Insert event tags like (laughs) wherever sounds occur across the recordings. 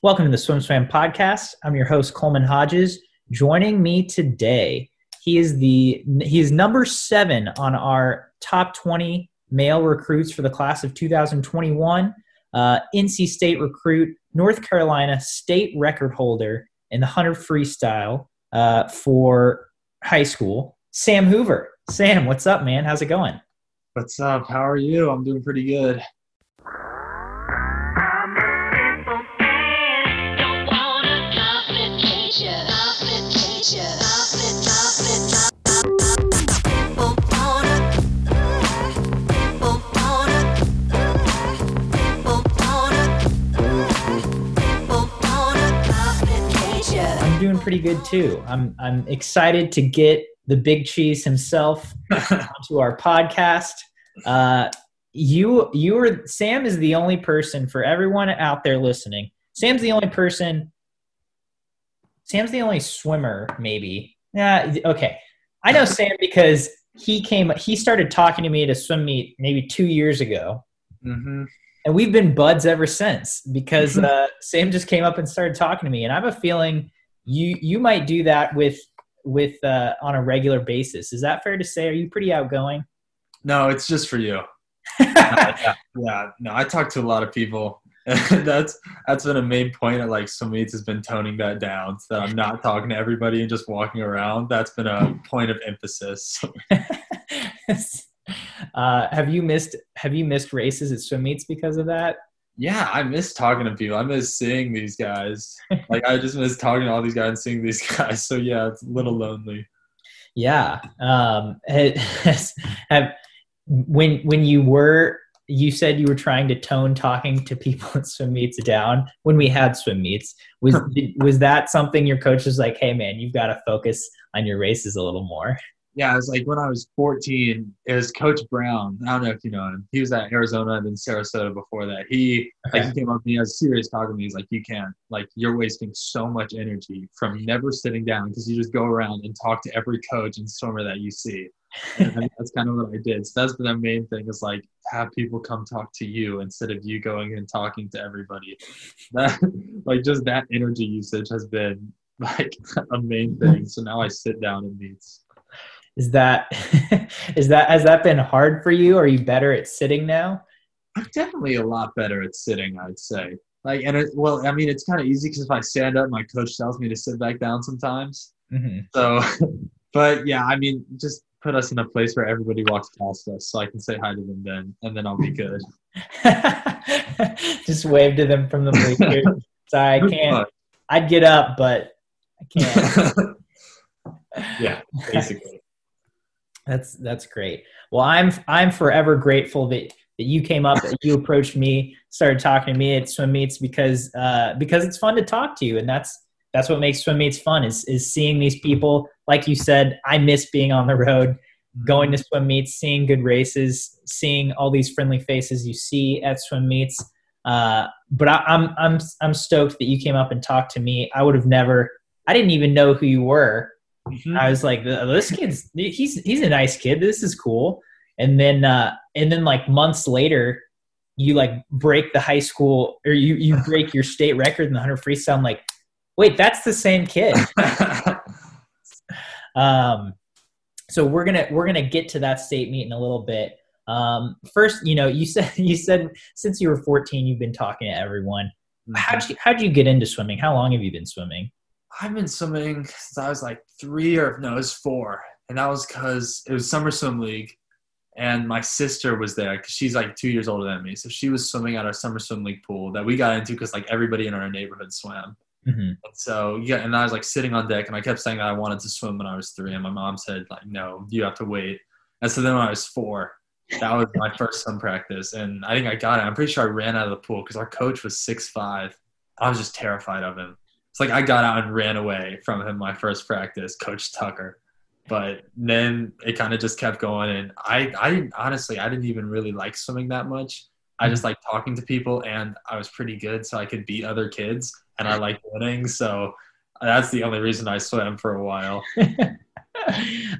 Welcome to the SwimSwam podcast. I'm your host Coleman Hodges. Joining me today, he is the he is number seven on our top 20 male recruits for the class of 2021. Uh, NC State recruit, North Carolina state record holder in the 100 freestyle uh, for high school, Sam Hoover. Sam, what's up, man? How's it going? What's up? How are you? I'm doing pretty good. Pretty good too. I'm I'm excited to get the big cheese himself (laughs) onto our podcast. Uh, you you are Sam is the only person for everyone out there listening. Sam's the only person. Sam's the only swimmer, maybe. Yeah, okay. I know Sam because he came. He started talking to me at a swim meet maybe two years ago, Mm-hmm. and we've been buds ever since. Because (laughs) uh, Sam just came up and started talking to me, and I have a feeling you you might do that with with uh, on a regular basis. Is that fair to say? Are you pretty outgoing? No, it's just for you. (laughs) yeah, yeah, no, I talk to a lot of people. (laughs) that's that's been a main point at like some meets has been toning that down so that I'm not talking to everybody and just walking around. That's been a point of emphasis. (laughs) uh, have you missed Have you missed races at swim meets because of that? Yeah, I miss talking to people. I miss seeing these guys. Like I just miss talking to all these guys and seeing these (laughs) guys. So yeah, it's a little lonely. Yeah. Um, has- have when when you were you said you were trying to tone talking to people at swim meets down when we had swim meets was (laughs) was that something your coach was like hey man you've got to focus on your races a little more Yeah, it was like when I was 14, it was Coach Brown. I don't know if you know him. He was at Arizona and then Sarasota before that. He like he came up to me, I was serious talking to me. He's like, You can't, like, you're wasting so much energy from never sitting down because you just go around and talk to every coach and swimmer that you see. And that's kind of what I did. So that's been the main thing is like have people come talk to you instead of you going and talking to everybody. That (laughs) like just that energy usage has been like (laughs) a main thing. So now I sit down and meets. Is that (laughs) is that has that been hard for you are you better at sitting now I'm definitely a lot better at sitting, I'd say. Like, and it, well, I mean, it's kind of easy because if I stand up, my coach tells me to sit back down sometimes. hmm So, (laughs) but yeah, I mean, just put us in a place where everybody walks past us so I can say hi to them then, and then I'll be good. (laughs) just wave to them from the bleachers sorry i can't i'd get up but i can't yeah, basically. That's that's great. Well, I'm I'm forever grateful that that you came up, that you approached me, started talking to me at swim meets because uh, because it's fun to talk to you, and that's that's what makes swim meets fun is is seeing these people. Like you said, I miss being on the road, going to swim meets, seeing good races, seeing all these friendly faces you see at swim meets. Uh, but I, I'm I'm I'm stoked that you came up and talked to me. I would have never. I didn't even know who you were. Mhm. I was like, this kid's he's he's a nice kid. This is cool. And then uh, and then like months later, you like break the high school or you you (laughs) break your state record in the hundred freestyle. I'm like, wait, that's the same kid. (laughs) Um, so we're gonna we're gonna get to that state meet in a little bit. Um, first, you know, you said (laughs) you said since you were 14, you've been talking to everyone. How'd you how'd you get into swimming? How long have you been swimming? I've been swimming since I was like three or no, it was four, and that was because it was summer swim league, and my sister was there because she's like two years older than me, so she was swimming at our summer swim league pool that we got into because like everybody in our neighborhood swam. hmm And so yeah, and I was like sitting on deck, and I kept saying that I wanted to swim when I was three, and my mom said like, no, you have to wait. And so then when I was four, that was my (laughs) first swim practice, and I think I got it. I'm pretty sure I ran out of the pool because our coach was six five. I was just terrified of him. It's like I got out and ran away from him my first practice, Coach Tucker. But then it kind of just kept going, and I, I didn't honestly, I didn't even really like swimming that much. I just like talking to people, and I was pretty good, so I could beat other kids, and I liked winning. So that's the only reason I swam for a while. (laughs)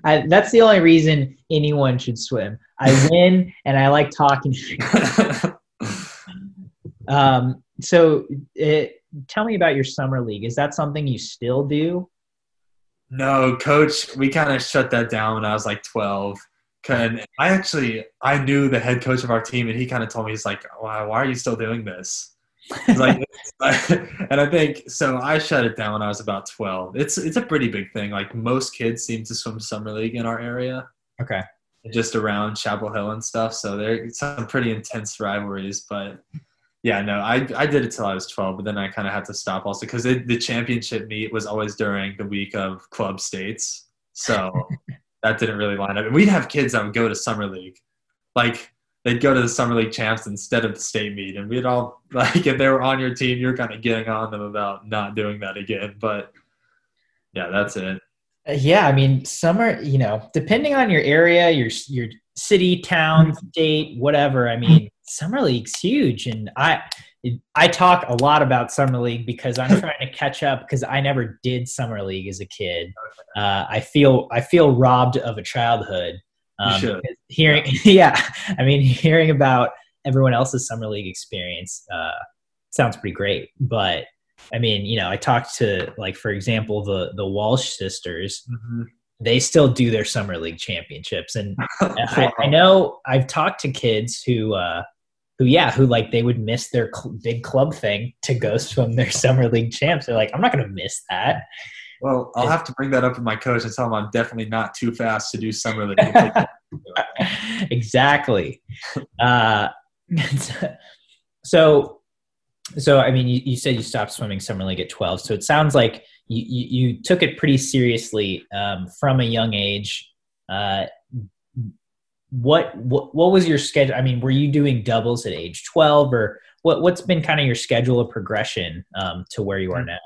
I, that's the only reason anyone should swim. I (laughs) win and I like talking. (laughs) Um, so it, tell me about your summer league. Is that something you still do? No, coach, we kind of shut that down when I was like 12. And I actually, I knew the head coach of our team, and he kind of told me, he's like, why, why are you still doing this? like, (laughs) and I think so. I shut it down when I was about 12. It's it's a pretty big thing. Like most kids seem to swim summer league in our area. Okay. Just around Chapel Hill and stuff. So there's some pretty intense rivalries, but yeah, no, I I did it till I was 12, but then I kind of had to stop also because the championship meet was always during the week of club states, so (laughs) that didn't really line up. And we'd have kids that would go to summer league, like they'd go to the summer league champs instead of the state meet, and we'd all (laughs) like if they were on your team, you're kind of getting on them about not doing that again. But yeah, that's it. Uh, yeah, I mean, summer, you know, depending on your area, your your city, town, state, whatever. I mean, summer league's huge, and I I talk a lot about summer league because I'm (laughs) trying to catch up because I never did summer league as a kid. Uh, I feel I feel robbed of a childhood. Um, hearing, (laughs) yeah, I mean, hearing about everyone else's summer league experience uh, sounds pretty great, but I mean, you know, I talked to like, for example, the the Walsh sisters. Mm-hmm they still do their summer league championships and (laughs) I, I, know i've talked to kids who uh, who yeah who like they would miss their cl- big club thing to go swim their (laughs) summer league champs. They're like i'm not going to miss that. Well i'll have to bring that up with my coach and tell him i'm definitely not too fast to do summer league. (laughs) Exactly. Uh, (laughs) so so i mean you, you said you stopped swimming summer league at 12 so it sounds like you, you, you took it pretty seriously um, from a young age. Uh, what, what what was your schedule? I mean, were you doing doubles at age twelve, or what? What's been kind of your schedule of progression um, to where you are now?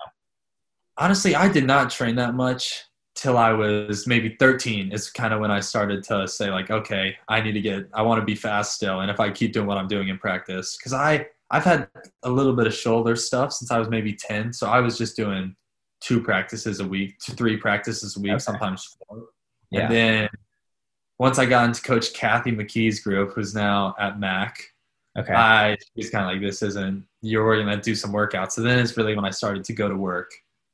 Honestly, I did not train that much till I was maybe 13 is kind of when I started to say like, okay, I need to get, I want to be fast still. And if I keep doing what I'm doing in practice, cause I, I've had a little bit of shoulder stuff since I was maybe 10. So I was just doing two practices a week, two, three practices a week, okay. sometimes four. Yeah. And then once I got into Coach Kathy McKee's group, who's now at Mac, okay, I was kind of like, this isn't. You're gonna do some workouts. So then it's really when I started to go to work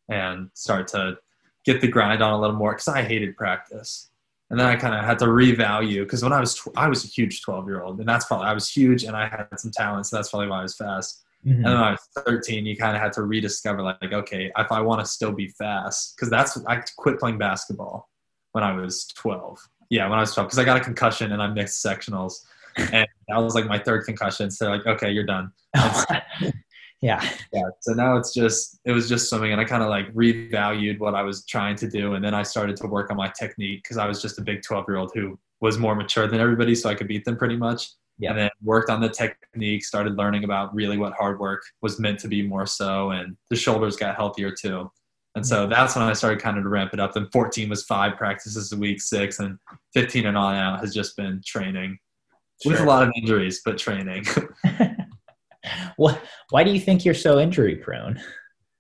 and start to get the grind on a little more because I hated practice. And then I kind of had to revalue because when I was tw- I was a huge 12 year old, and that's probably I was huge and I had some talent, so that's probably why I was fast. Mm-hmm. And then when I was 13, you kind of had to rediscover like, okay, if I want to still be fast, because that's I quit playing basketball when I was 12 yeah, when I was 12, because I got a concussion and I missed sectionals. And that was like my third concussion. So like, okay, you're done. (laughs) yeah. Yeah. So now it's just, it was just swimming and I kind of like revalued what I was trying to do. And then I started to work on my technique because I was just a big 12 year old who was more mature than everybody. So I could beat them pretty much. Yeah. And then worked on the technique, started learning about really what hard work was meant to be more so. And the shoulders got healthier too. And so that's when I started kind of to ramp it up. Then 14 was five practices a week, six, and 15 and on out has just been training sure. with a lot of injuries, but training. (laughs) (laughs) what? Why do you think you're so injury prone?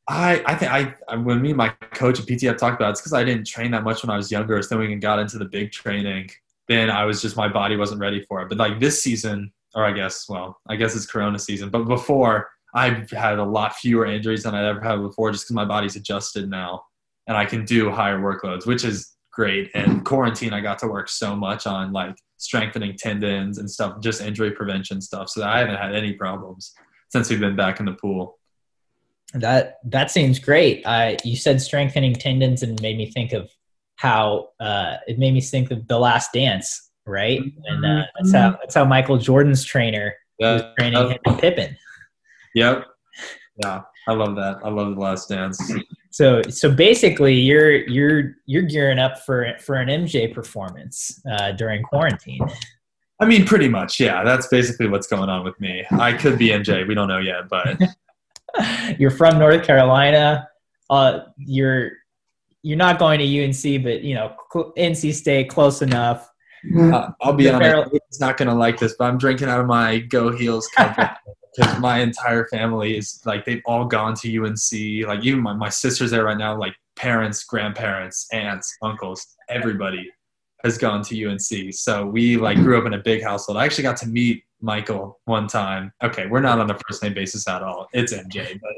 I, I think I, I when me and my coach at PTF talked about it, it's because I didn't train that much when I was younger. So then we got into the big training. Then I was just my body wasn't ready for it. But like this season, or I guess well, I guess it's Corona season. But before I've had a lot fewer injuries than I'd ever had before just because my body's adjusted now and I can do higher workloads, which is great. And quarantine, I got to work so much on like strengthening tendons and stuff, just injury prevention stuff. So I haven't had any problems since we've been back in the pool. That that seems great. I you said strengthening tendons and made me think of how uh, it made me think of the Last Dance, right? And uh, that's how that's how Michael Jordan's trainer yeah. was training uh, Pippen. Yep. Yeah, I love that. I love the Last Dance. So, so basically, you're you're you're gearing up for for an MJ performance uh, during quarantine. I mean, pretty much, yeah. That's basically what's going on with me. I could be MJ. We don't know yet, but (laughs) you're from North Carolina. Uh, you're you're not going to UNC, but you know NC State close enough. Uh, I'll be honest. It's not going to like this, but I'm drinking out of my Go Heels cup (laughs) because my entire family is like they've all gone to UNC. Like even my, my sister's there right now. Like parents, grandparents, aunts, uncles, everybody has gone to UNC. So we like grew up in a big household. I actually got to meet Michael one time. Okay, we're not on a first name basis at all. It's MJ, but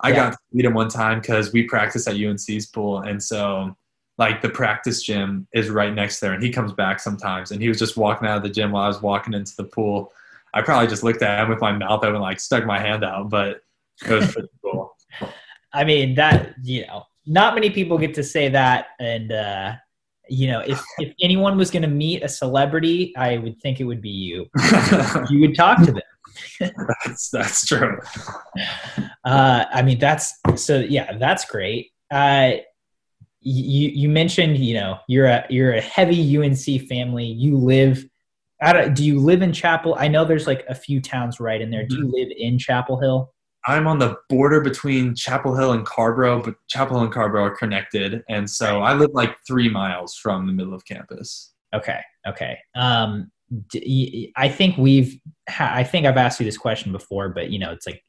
I Yeah. got to meet him one time because we practiced at UNC's pool, and so like the practice gym is right next there, and he comes back sometimes, and he was just walking out of the gym while I was walking into the pool. I probably just looked at him with my mouth open, like stuck my hand out, but it was pretty (laughs) cool. I mean that you know, not many people get to say that, and uh, you know, if if anyone was going to meet a celebrity, I would think it would be you. (laughs) You would talk to them. that's that's true. (laughs) Uh, I mean, that's so yeah, that's great. Uh, you you mentioned you know you're a you're a heavy UNC family. You live. Don't, do you live in Chapel? I know there's like a few towns right in there. Do you live in Chapel Hill? I'm on the border between Chapel Hill and Carrboro, but Chapel Hill and Carrboro are connected, and so I live like three miles from the middle of campus. Okay. Okay. Um, d- I think we've, ha- I think I've asked you this question before, but you know, it's like,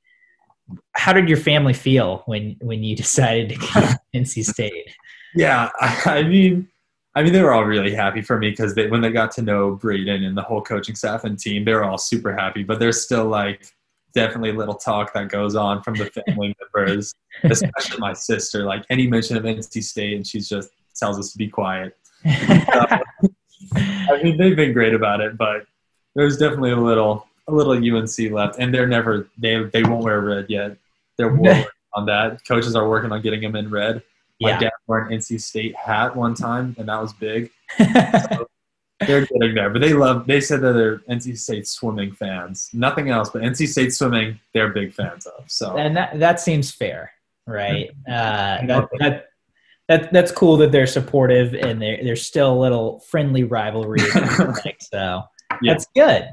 how did your family feel when when you (laughs) decided to go to NC State? Yeah, I, I mean, I mean, they were all really happy for me because they, when they got to know Braden and the whole coaching staff and team, they were all super happy. But there's still like definitely a little talk that goes on from the family (laughs) members, especially my sister. Like any mention of NC State, and she just tells us to be quiet. (laughs) I mean, they've been great about it, but there's definitely a little a little UNC left, and they're never they they won't wear red yet. They're (laughs) on that. Coaches are working on getting them in red. My yeah. dad wore an NC State hat one time, and that was big. (laughs) They're getting there, but they love. They said that they're NC State swimming fans. Nothing else, but NC State swimming, they're big fans of. So and that that seems fair, right? (laughs) Uh, that, that that that's cool that they're supportive and there there's still a little friendly rivalry. (laughs) so Yeah. that's good.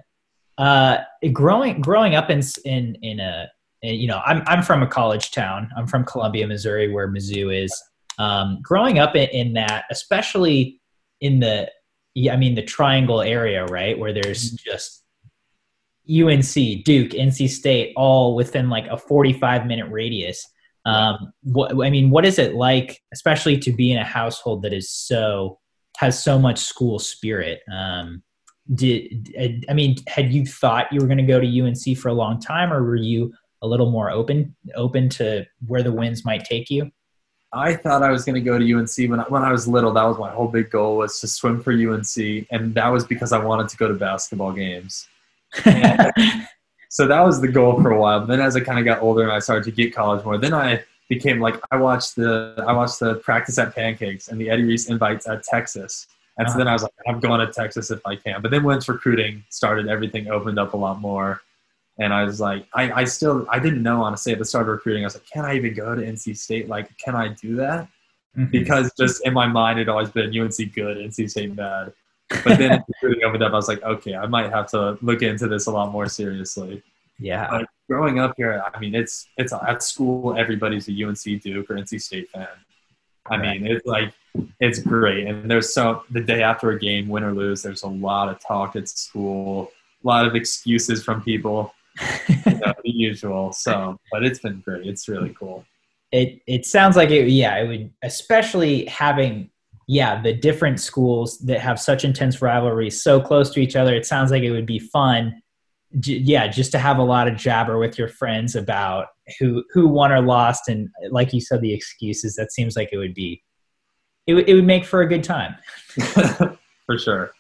Uh, growing growing up in in in a you know I'm I'm from a college town. I'm from Columbia, Missouri, where Mizzou is. Um, growing up in, in that, especially in the I mean the Triangle area, right, where there's just UNC, Duke, NC State, all within like a 45 minute radius. Um, what I mean, what is it like, especially to be in a household that is so has so much school spirit? Um, did I mean, had you thought you were going to go to UNC for a long time, or were you a little more open open to where the winds might take you? I thought I was going to go to UNC when I, when I was little. That was my whole big goal was to swim for UNC, and that was because I wanted to go to basketball games. (laughs) So that was the goal for a while. But then as I kind of got older and I started to get college more, then I became like I watched the I watched the practice at Pancakes and the Eddie Reese invites at Texas. And so Uh-huh. then I was like, I'm going to Texas if I can. But then once recruiting started, everything opened up a lot more. And I was like, I, I still I didn't know honestly at the start of recruiting. I was like, can I even go to NC State? Like, can I do that? Mhm. Because just in my mind, it always been UNC good, NC State bad. But then (laughs) recruiting opened up, I was like, okay, I might have to look into this a lot more seriously yeah, like growing up here, I mean, it's it's at school. Everybody's a UNC, Duke, or NC State fan. I Right. mean, it's like it's great. And there's so the day after a game, win or lose, there's a lot of talk at school, a lot of excuses from people, (laughs) you know, the usual. So, but it's been great. It's really cool. it it sounds like it yeah it would especially having yeah the different schools that have such intense rivalries so close to each other it sounds like it would be fun j- yeah just to have a lot of jabber with your friends about who who won or lost and like you said the excuses that seems like it would be it, would- it would make for a good time (laughs) For sure.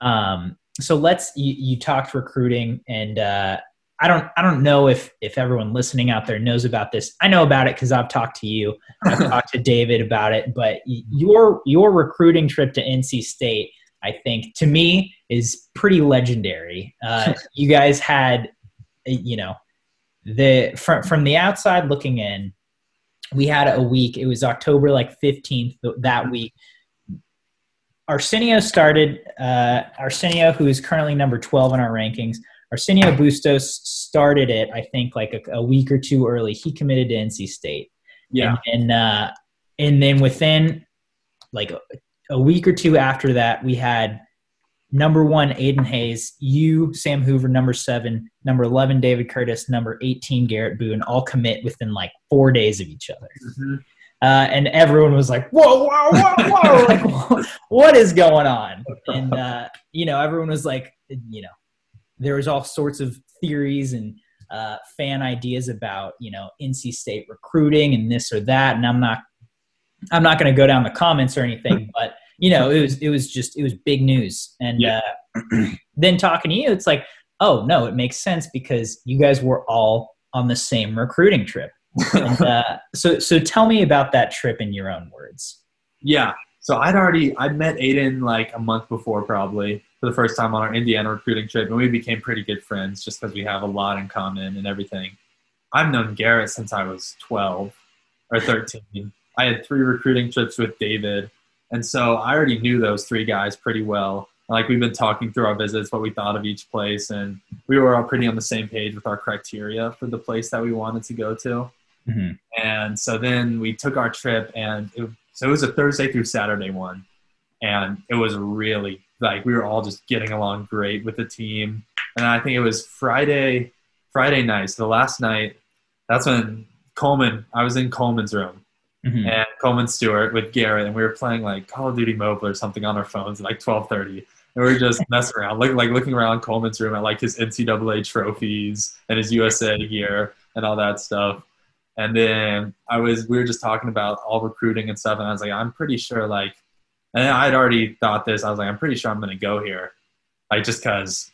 um, so let's you, you talked recruiting and uh, I don't I don't know if if everyone listening out there knows about this. I know about it because I've talked to you. I've (laughs) talked to David about it. But your your recruiting trip to NC State, I think, to me is pretty legendary. Uh, (laughs) you guys had, you know, the from from the outside looking in, we had a week. It was October like fifteenth that week. Arsenio started. Uh, Arsenio, who is currently number twelve in our rankings, Arsenio Bustos started it. I think like a, a week or two early. He committed to NC State. Yeah. And and, uh, and then within like a, a week or two after that, we had number one Aidan Hayes, you Sam Hoover, number seven, number eleven David Curtiss, number eighteen Garrett Boone, all commit within like four days of each other. Mhm. Uh, and everyone was like, "Whoa, whoa, whoa, (laughs) whoa! like, what is going on?" And uh, you know, everyone was like, you know, there was all sorts of theories and uh, fan ideas about you know NC State recruiting and this or that, and I'm not I'm not going to go down the comments or anything, (laughs) but you know it was it was just it was big news. And yeah. uh, then talking to you, it's like, oh no, it makes sense because you guys were all on the same recruiting trip. and, (laughs) uh, so so tell me about that trip in your own words. Yeah. So I'd already I met Aidan like a month before probably for the first time on our Indiana recruiting trip, and we became pretty good friends just because we have a lot in common and everything. I've known Garrett since I was 12 or 13. I had three recruiting trips with David, and so I already knew those three guys pretty well. Like we've been talking through our visits, what we thought of each place, and we were all pretty on the same page with our criteria for the place that we wanted to go to. Mm-hmm. And so then we took our trip, and it, so it was a Thursday through Saturday one, and it was really like we were all just getting along great with the team. And I think it was Friday, Friday night, so the last night. That's when Coleman. I was in Coleman's room, mm-hmm. and Coleman Stewart with Garrett, and we were playing like Call of Duty Mobile or something on our phones at like twelve thirty. And we were just (laughs) messing around, like, like looking around Coleman's room at like his NCAA trophies and his USA gear and all that stuff. And then I was, we were just talking about all recruiting and stuff. And I was like, I'm pretty sure like and I'd already thought this. I was like, I'm pretty sure I'm going to go here, like just because.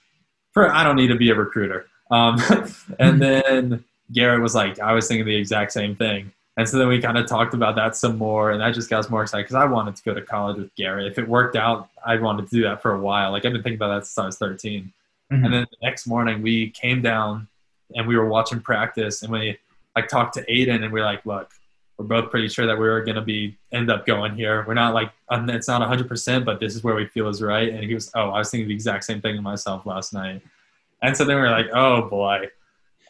For I don't need to be a recruiter. Um, (laughs) and (laughs) then Garrett was like, I was thinking the exact same thing. And so then we kind of talked about that some more, and that just got us more excited because I wanted to go to college with Garrett. If it worked out, I wanted to do that for a while. Like I've been thinking about that since I was 13. Mm-hmm. And then the next morning we came down and we were watching practice, and we like talked to Aidan, and we are like, look, we're both pretty sure that we are going to be end up going here. We're not like it's not 100%, but this is where we feel is right. And he was, oh, I was thinking the exact same thing to myself last night. And so then we were like, oh boy.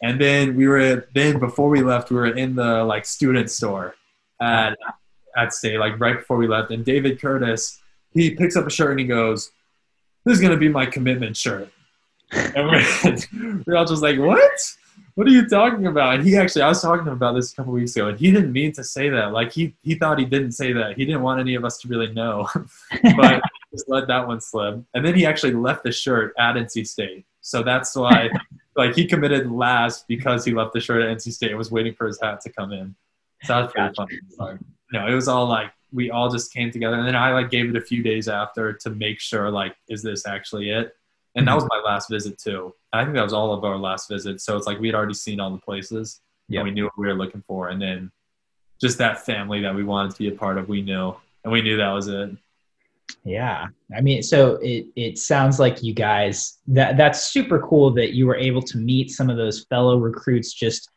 And then we were then before we left, we were in the like student store at at state like right before we left. And David Curtiss, he picks up a shirt and he goes, "This is gonna be my commitment shirt." And we're, (laughs) we're all just like, "What?" What are you talking about? And he actually, I was talking to him about this a couple weeks ago, and he didn't mean to say that. Like he, he thought he didn't say that. He didn't want any of us to really know, (laughs) but just let that one slip. And then he actually left the shirt at NC State, so that's why, (laughs) like, he committed last because he left the shirt at NC State and was waiting for his hat to come in. So that was pretty gotcha. funny. No, it was all like we all just came together, and then I like gave it a few days after to make sure, like, is this actually it? And that was my last visit too. I think that was all of our last visits. So it's like we had already seen all the places. Yeah. And we knew what we were looking for, and then just that family that we wanted to be a part of, we knew, and we knew that was it. Yeah, I mean, so it it sounds like you guys that that's super cool that you were able to meet some of those fellow recruits just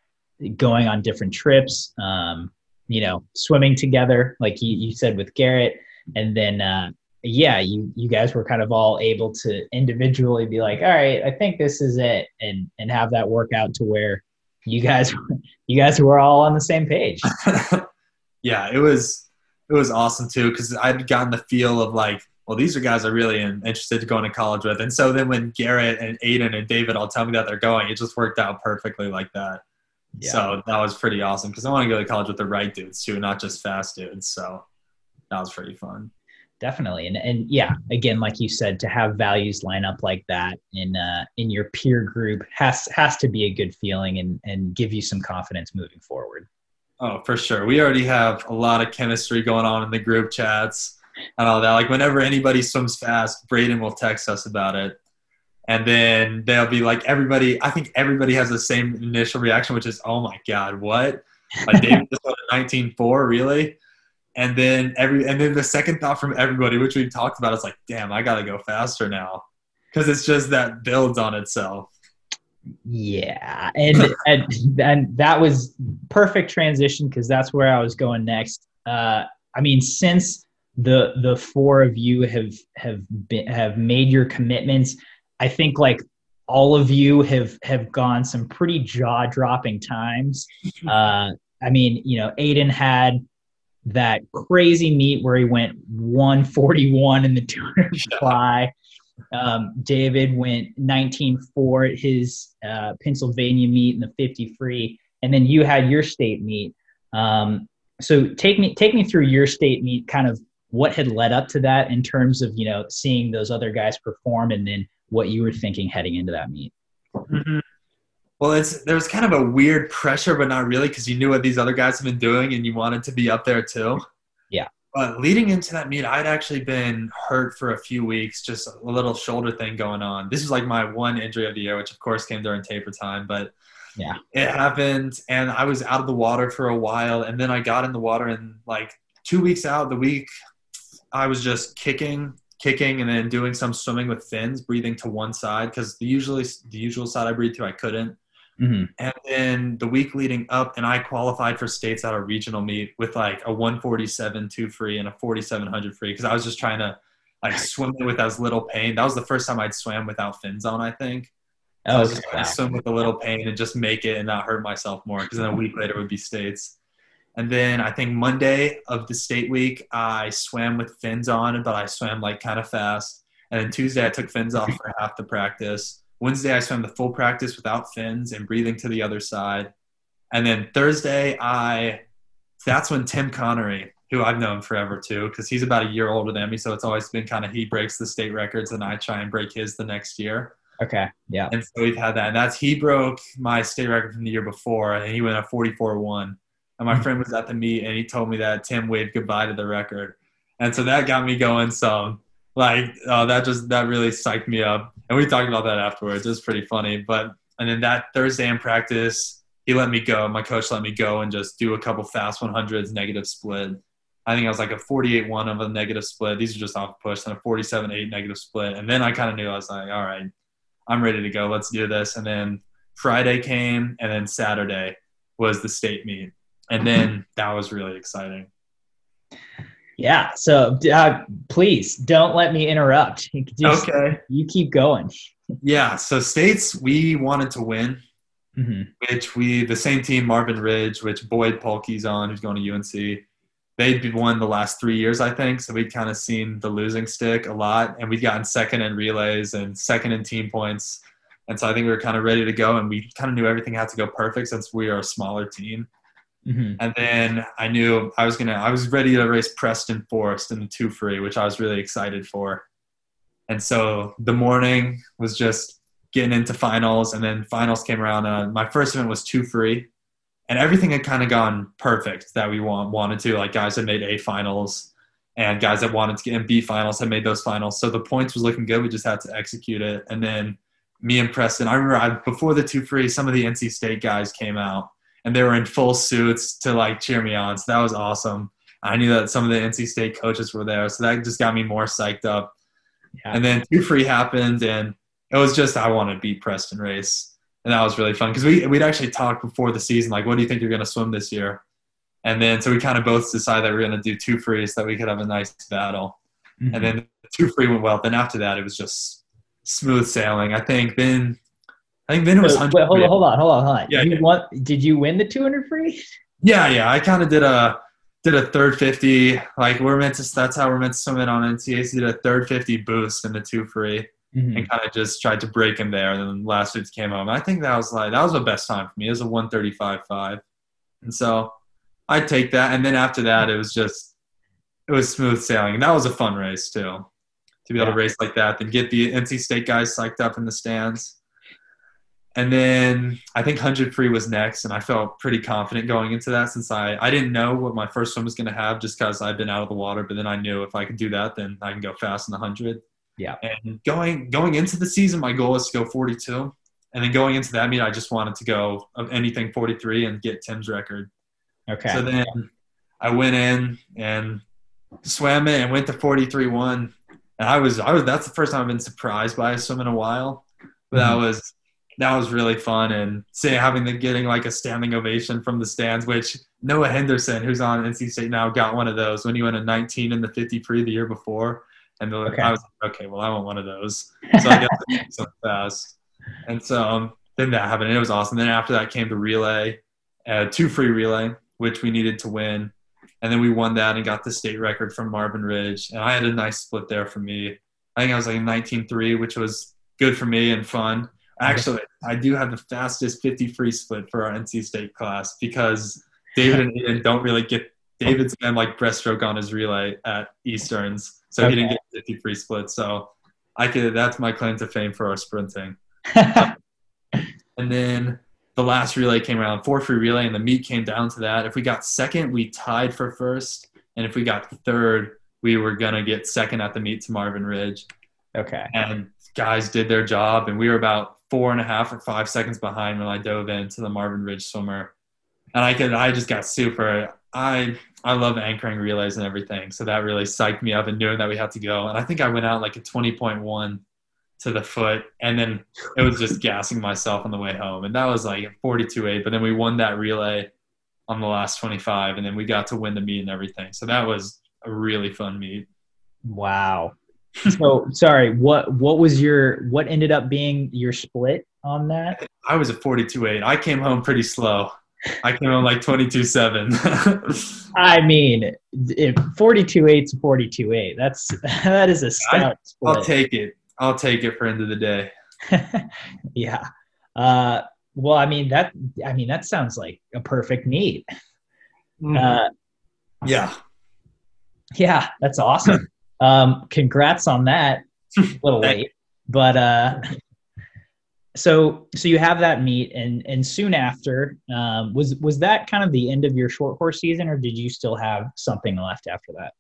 going on different trips. Um, you know, swimming together, like you, you said with Garrett, and then uh, yeah, you you guys were kind of all able to individually be like, all right, I think this is it, and and have that work out to where you guys (laughs) you guys were all on the same page. (laughs) yeah, it was it was awesome too because I'd gotten the feel of like, well, these are guys I really am interested to going to college with, and so then when Garrett and Aidan and David all tell me that they're going, it just worked out perfectly like that. Yeah. So that was pretty awesome because I want to go to college with the right dudes too, not just fast dudes. So that was pretty fun definitely. And and yeah again like you said to have values line up like that in uh in your peer group has has to be a good feeling and and give you some confidence moving forward. Oh for sure. We already have a lot of chemistry going on in the group chats and all that. Like whenever anybody swims fast braden will text us about it. And then they'll be like everybody i think everybody has the same initial reaction which is oh my god what? Like david (laughs) just went 19.4 really and then every and then the second thought from everybody which we talked about is like damn i gotta go faster now. Because it's just that builds on itself. Yeah and (laughs) and, and that was perfect transition because that's where i was going next. Uh i mean since the the four of you have have been have made your commitments i think like all of you have have gone some pretty jaw dropping times. (laughs) Uh i mean you know aidan had that crazy meet where he went 141 in the 200 fly. Um, David went 19.4 at his uh, Pennsylvania meet in the 50 free, and then you had your state meet. Um, so take me take me through your state meet, kind of what had led up to that in terms of you know seeing those other guys perform, and then what you were thinking heading into that meet. Mm-hmm. Well, it's there was kind of a weird pressure, but not really, because you knew what these other guys have been doing, and you wanted to be up there too. Yeah. But leading into that meet, I'd actually been hurt for a few weeks, just a little shoulder thing going on. This was like my one injury of the year, which of course came during taper time, but Yeah. it happened, and I was out of the water for a while, and then I got in the water, and like two weeks out, the week I was just kicking, kicking, and then doing some swimming with fins, breathing to one side because the usually the usual side I breathe to I couldn't. Hmm And then the week leading up, and I qualified for states at a regional meet with like a 147 two free and a 4700 free because I was just trying to like swim with as little pain. That was the first time I'd swam without fins on, I think. I Oh, was just trying to swim with a little pain and just make it and not hurt myself more because then a week later would be states. And then I think Monday of the state week, I swam with fins on, but I swam like kind of fast. And then Tuesday, I took fins off (laughs) for half the practice. Wednesday, I swam the full practice without fins and breathing to the other side. And then Thursday, I that's when Tim Connery, who I've known forever too, because he's about a year older than me, so it's always been kind of he breaks the state records and I try and break his the next year. Okay. Yeah. And so we've had that. And that's he broke my state record from the year before and he went a 44-1. And my mm-hmm. friend was at the meet and he told me that Tim waved goodbye to the record. And so that got me going some. Like uh, that just that really psyched me up. And we talked about that afterwards. It was pretty funny. But and then that Thursday in practice, he let me go. My coach let me go and just do a couple fast 100s negative split. I think I was like a 48-1 of a negative split. These are just off push, and a 47-8 negative split. And then I kind of knew I was like, all right, I'm ready to go. Let's do this. And then Friday came, and then Saturday was the state meet, and then that was really exciting. Yeah. So uh, please don't let me interrupt. You just- Okay. You keep going. Yeah. So states we wanted to win, hmm which we the same team Marvin Ridge, which Boyd Poelke's on, who's going to UNC. They'd won the last three years, I think. So we'd kind of seen the losing stick a lot, and we'd gotten second in relays and second in team points. And so I think we were kind of ready to go, and we kind of knew everything had to go perfect since we are a smaller team. Hmm And then I knew I was gonna I was ready to race Preston Forst in the two free, which I was really excited for. And so the morning was just getting into finals, and then finals came around. Uh, my first event was two free, and everything had kind of gone perfect that we want, wanted to. Like guys had made A finals, and guys that wanted to get in B finals had made those finals. So the points was looking good. We just had to execute it. And then me and Preston, I remember I, before the two free, some of the NC State guys came out and they were in full suits to like cheer me on. So that was awesome. I knew that some of the NC State coaches were there, so that just got me more psyched up. Yeah. And then two free happened, and it was just I want to beat Preston race, and that was really fun because we we'd actually talked before the season like, what do you think you're going to swim this year? And then so we kind of both decided that we are going to do two free so that we could have a nice battle. Mm-hmm. And then two free went well. Then after that, it was just smooth sailing. I think then I think then it was hundred. wait, hold on, hold on, hold on, hold on. Yeah, you yeah. won, did you win the 200 free? Yeah, yeah. I kind of did a did a third fifty. Like we're meant to. That's how we're meant to swim it on NCAs. Did a third fifty boost in the two free, Mhm. and kind of just tried to break him there. And then last week came home. I think that was like that was the best time for me. It was a one thirty five five, and so I'd take that. And then after that, it was just it was smooth sailing, and that was a fun race too. To be able Yeah. to race like that, then get the NC State guys psyched up in the stands. And then I think 100 free was next, and I felt pretty confident going into that since I, I didn't know what my first swim was going to have just because I'd been out of the water. But then I knew if I could do that, then I can go fast in the 100. Yeah. And going going into the season, my goal was to go 42. And then going into that meet, I just wanted to go of anything 43 and get Tim's record. Okay. So then I went in and swam it and went to 43-1. And I was I was that's the first time I've been surprised by a swim in a while. But that Mhm. was that was really fun and say having the getting like a standing ovation from the stands, which Noah Henderson, who's on NC State now, got one of those when he went a 19 in the 50 free the year before. And the, Okay. I was like, okay, well, I want one of those. So I got so fast. And so um, then that happened. And it was awesome. Then after that came the relay, uh, two free relay, which we needed to win. And then we won that and got the state record from Marvin Ridge. And I had a nice split there for me. I think I was like 19-3, which was good for me and fun. Actually, I do have the fastest 50 free split for our NC State class because David and Aidan don't really get. David's been like breaststroke on his relay at Easterns, so he didn't get 50 free split. So I could. That's my claim to fame for our sprinting. (laughs) And then the last relay came around, four free relay, and the meet came down to that. If we got second, we tied for first, and if we got third, we were gonna get second at the meet to Marvin Ridge. Okay. And guys did their job, and we were about four and a half or five seconds behind when I dove into the Marvin Ridge swimmer, and I could I just got super. I I love anchoring relays and everything, so that really psyched me up and knowing that we had to go. And I think I went out like a twenty point one to the foot, and then it was just gassing myself on the way home, and that was like forty two eight. But then we won that relay on the last twenty five, and then we got to win the meet and everything. So that was a really fun meet. Wow. So sorry, what what was your what ended up being your split on that? I was a 42-8. I came home pretty slow. I came home like 22-7. (laughs) I mean, if 42.8 to 42.8, that's that is a stout split. I'll take it. I'll take it for end of the day. (laughs) yeah. Uh, well, I mean that. I mean that sounds like a perfect meet. Mm-hmm. Uh, yeah. yeah, that's awesome. Um, congrats on that. (laughs) A little late, but uh, so so you have that meet, and and soon after, um, was was that kind of the end of your short course season, or did you still have something left after that?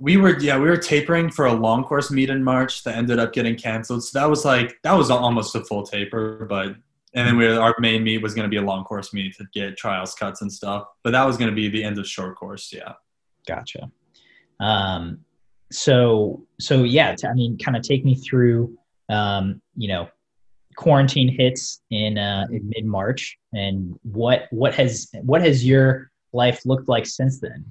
We were yeah, we were tapering for a long course meet in March that ended up getting canceled. So that was like that was almost a full taper, but and then we were, our main meet was going to be a long course meet to get trials cuts and stuff. But that was going to be the end of short course. Yeah. Gotcha. Um, so so yeah, I mean, kind of take me through, um, you know, quarantine hits in uh, in mid March, and what what has what has your life looked like since then?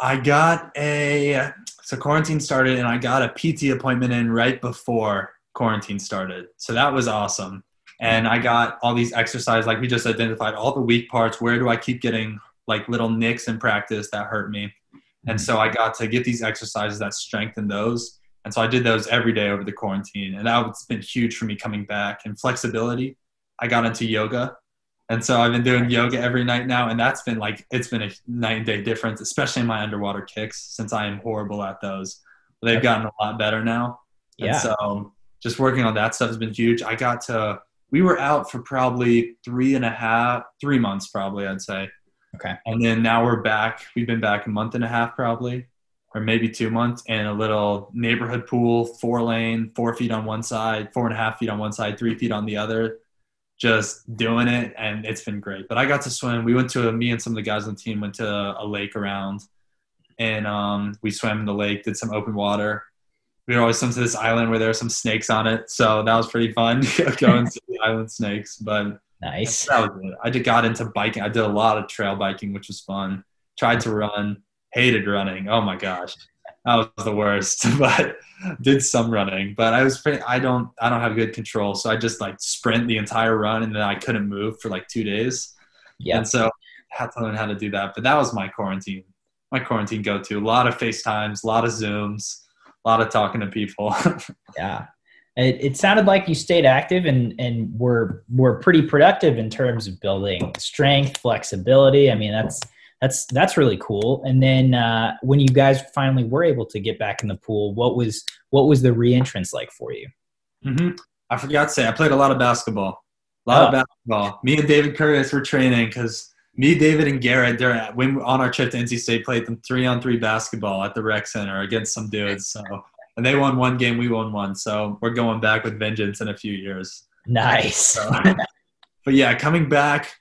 I got a so quarantine started and I got a PT appointment in right before quarantine started. So that was awesome. And I got all these exercises like we just identified all the weak parts. Where do I keep getting like little nicks in practice that hurt me? And so I got to get these exercises that strengthen those. And so I did those every day over the quarantine. And that's been huge for me coming back. And flexibility, I got into yoga. And so I've been doing yoga every night now. And that's been like, it's been a night and day difference, especially in my underwater kicks, since I am horrible at those. They've gotten a lot better now. And Yeah. so um, just working on that stuff has been huge. I got to, we were out for probably three and a half, three months, probably, I'd say. Okay. And then now we're back. We've been back a month and a half, probably, or maybe two months, and a little neighborhood pool, four lane, four feet on one side, four and a half feet on one side, three feet on the other, just doing it. And it's been great. But I got to swim. We went to, a, me and some of the guys on the team went to a lake around and um, we swam in the lake, did some open water. We were always swim to this island where there are some snakes on it. So that was pretty fun (laughs) going to the island snakes. But Nice. that was it. I just got into biking. I did a lot of trail biking, which was fun. Tried to run, hated running. Oh my gosh, that was the worst. (laughs) But did some running. But I was pretty. I don't. I don't have good control, so I just like sprint the entire run, and then I couldn't move for like two days. Yeah. And so I had to learn how to do that. But that was my quarantine. My quarantine go to. A lot of FaceTimes, a lot of Zooms, a lot of talking to people. (laughs) Yeah. It, it sounded like you stayed active and, and were were pretty productive in terms of building strength, flexibility. I mean, that's that's that's really cool. And then uh, when you guys finally were able to get back in the pool, what was what was the reentrance like for you? hmm I forgot to say, I played a lot of basketball. A lot Oh. of basketball. Me and David Curtiss were training because me, David, and Garrett, during, when on our trip to NC State, played them three on three basketball at the rec center against some dudes. So, and they won one game, we won one. So we're going back with vengeance in a few years. Nice. So, but yeah, coming back,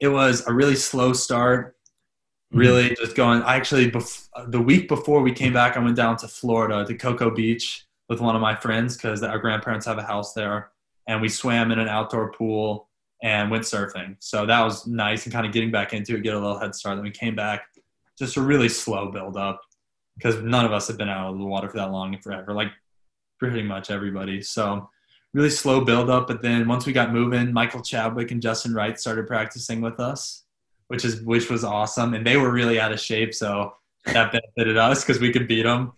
it was a really slow start. Mm-hmm. Really just going. I actually, bef- the week before we came back, I went down to Florida to Cocoa Beach with one of my friends because our grandparents have a house there, and we swam in an outdoor pool and went surfing. So that was nice and kind of getting back into it, get a little head start. Then we came back, just a really slow build up because none of us have been out of the water for that long and forever, like pretty much everybody. So really slow build up. But then once we got moving, Michael Chadwick and Justin Wright started practicing with us, which is which was awesome. And they were really out of shape, so that benefited us because we could beat (laughs) them.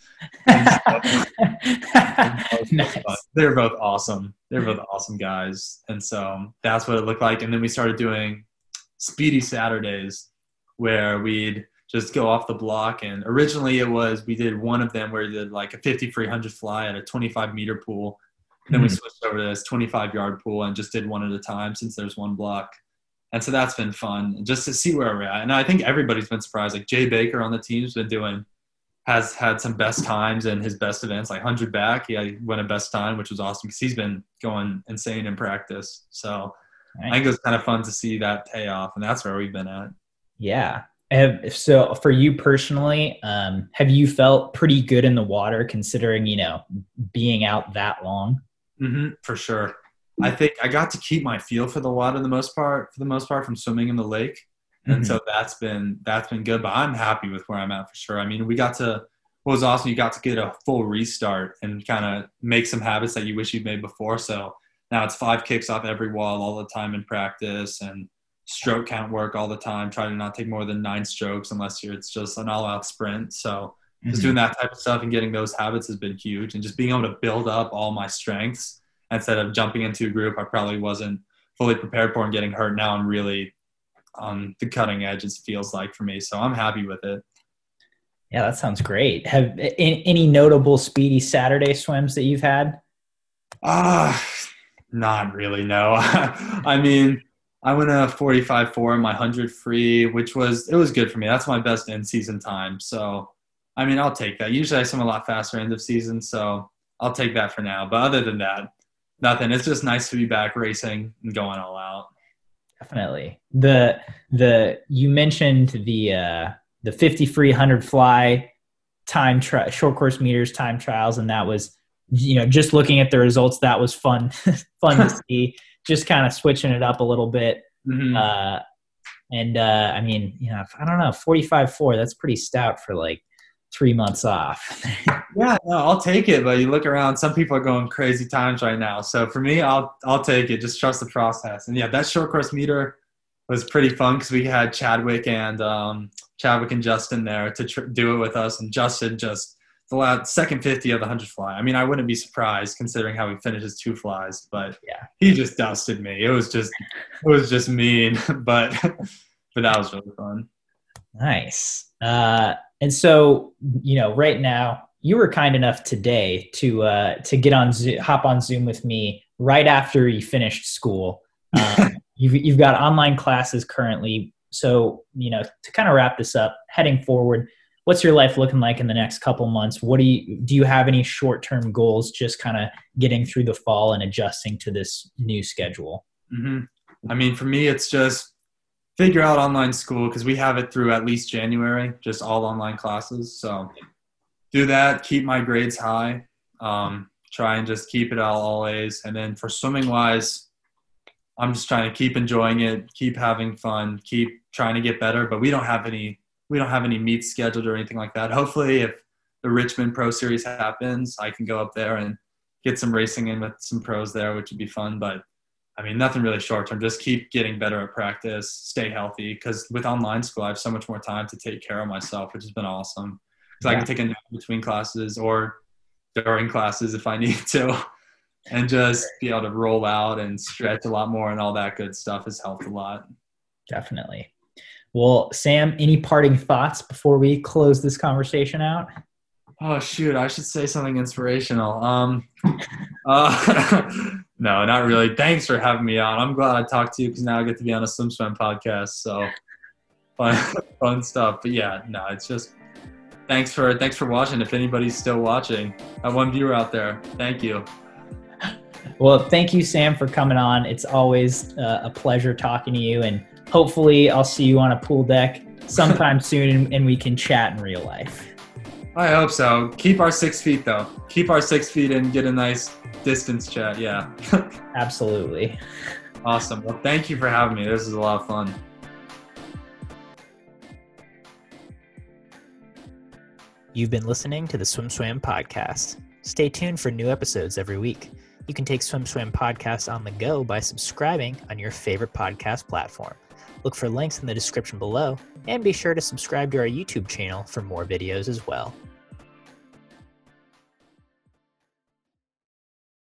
nice. They're both awesome. They're both awesome guys, and so that's what it looked like. And then we started doing speedy Saturdays, where we'd just go off the block. And originally it was we did one of them where we did like a 50 free 100 fly at a 25 meter pool. Then we Mhm. switched over to this 25 yard pool and just did one at a time since there's one block. And so that's been fun just to see where we're at. And I think everybody's been surprised. Like Jay Baker on the team's been doing, has had some best times in his best events, like 100 back. He won a best time, which was awesome because he's been going insane in practice. So I think it was kind of fun to see that pay off. And that's where we've been at. Yeah. Have, so for you personally, um, have you felt pretty good in the water considering, you know, being out that long? Mm-hmm, for sure. I think I got to keep my feel for the water the most part, for the most part, from swimming in the lake, and mm-hmm. so that's been that's been good. But I'm happy with where I'm at for sure. I mean, we got to what was awesome. You got to get a full restart and kind of make some habits that you wish you'd made before. So now it's five kicks off every wall all the time in practice and stroke count work all the time. Try to not take more than nine strokes unless you're it's just an all out sprint. So just mm-hmm. doing that type of stuff and getting those habits has been huge. And just being able to build up all my strengths instead of jumping into a group I probably wasn't fully prepared for and getting hurt. Now I'm really on the cutting edge. It feels like for me, so I'm happy with it. Yeah, that sounds great. Have any notable speedy Saturday swims that you've had? Ah, uh, not really. No, (laughs) I mean. I went a 45 4 in my 100 free, which was, it was good for me. That's my best in season time. So, I mean, I'll take that. Usually I swim a lot faster end of season. So I'll take that for now. But other than that, nothing. It's just nice to be back racing and going all out. Definitely. The the you mentioned the uh the 50 free 100 fly time tri- short course meters time trials and that was you know just looking at the results that was fun (laughs) fun to (laughs) see just kind of switching it up a little bit mm-hmm. uh and uh i mean you know i don't know 45 4 that's pretty stout for like three months off. (laughs) yeah, no, I'll take it. But you look around, some people are going crazy times right now. So for me, I'll I'll take it. Just trust the process. And yeah, that short course meter was pretty fun because we had Chadwick and um, Chadwick and Justin there to tr- do it with us, and Justin just the last second 50 of the 100 fly. I mean, I wouldn't be surprised considering how he finishes two flies, but yeah, he just dusted me. It was just, it was just mean, (laughs) but, but that was really fun. Nice. Uh, and so, you know, right now, you were kind enough today to uh, to get on Zoom, hop on Zoom with me right after you finished school. (laughs) Um, you've you've got online classes currently. So, you know, to kind of wrap this up, heading forward, what's your life looking like in the next couple months? What do you do? You have any short term goals? Just kind of getting through the fall and adjusting to this new schedule. Mm-hmm. I mean, for me, it's just figure out online school because we have it through at least January, just all online classes. So do that, keep my grades high, um, try and just keep it all always. And then for swimming wise, I'm just trying to keep enjoying it, keep having fun, keep trying to get better. But we don't have any we don't have any meets scheduled or anything like that. Hopefully, if the Richmond Pro Series happens, I can go up there and get some racing in with some pros there, which would be fun. But I mean, nothing really short term. Just keep getting better at practice, stay healthy. Because with online school, I have so much more time to take care of myself, which has been awesome. Because yeah. I can take a nap between classes or during classes if I (laughs) need to, and just be able to roll out and stretch a lot more and all that good stuff has helped a lot. Definitely. Well, Sam, any parting thoughts before we close this conversation out? Oh shoot, I should say something inspirational. Um, (laughs) uh, (laughs) no, not really. Thanks for having me on. I'm glad I talked to you because now I get to be on a SwimSwam podcast. So (laughs) fun, fun stuff. But yeah, no, it's just thanks for thanks for watching. If anybody's still watching, that one viewer out there, thank you. Well, thank you, Sam, for coming on. It's always uh, a pleasure talking to you, and hopefully, I'll see you on a pool deck sometime (laughs) soon, and, and we can chat in real life. I hope so. Keep our six feet though. Keep our six feet and get a nice distance chat. Yeah. (laughs) Absolutely. Awesome. Well, thank you for having me. This is a lot of fun. You've been listening to the SwimSwam podcast. Stay tuned for new episodes every week. You can take SwimSwam podcast on the go by subscribing on your favorite podcast platform. Look for links in the description below, and be sure to subscribe to our YouTube channel for more videos as well.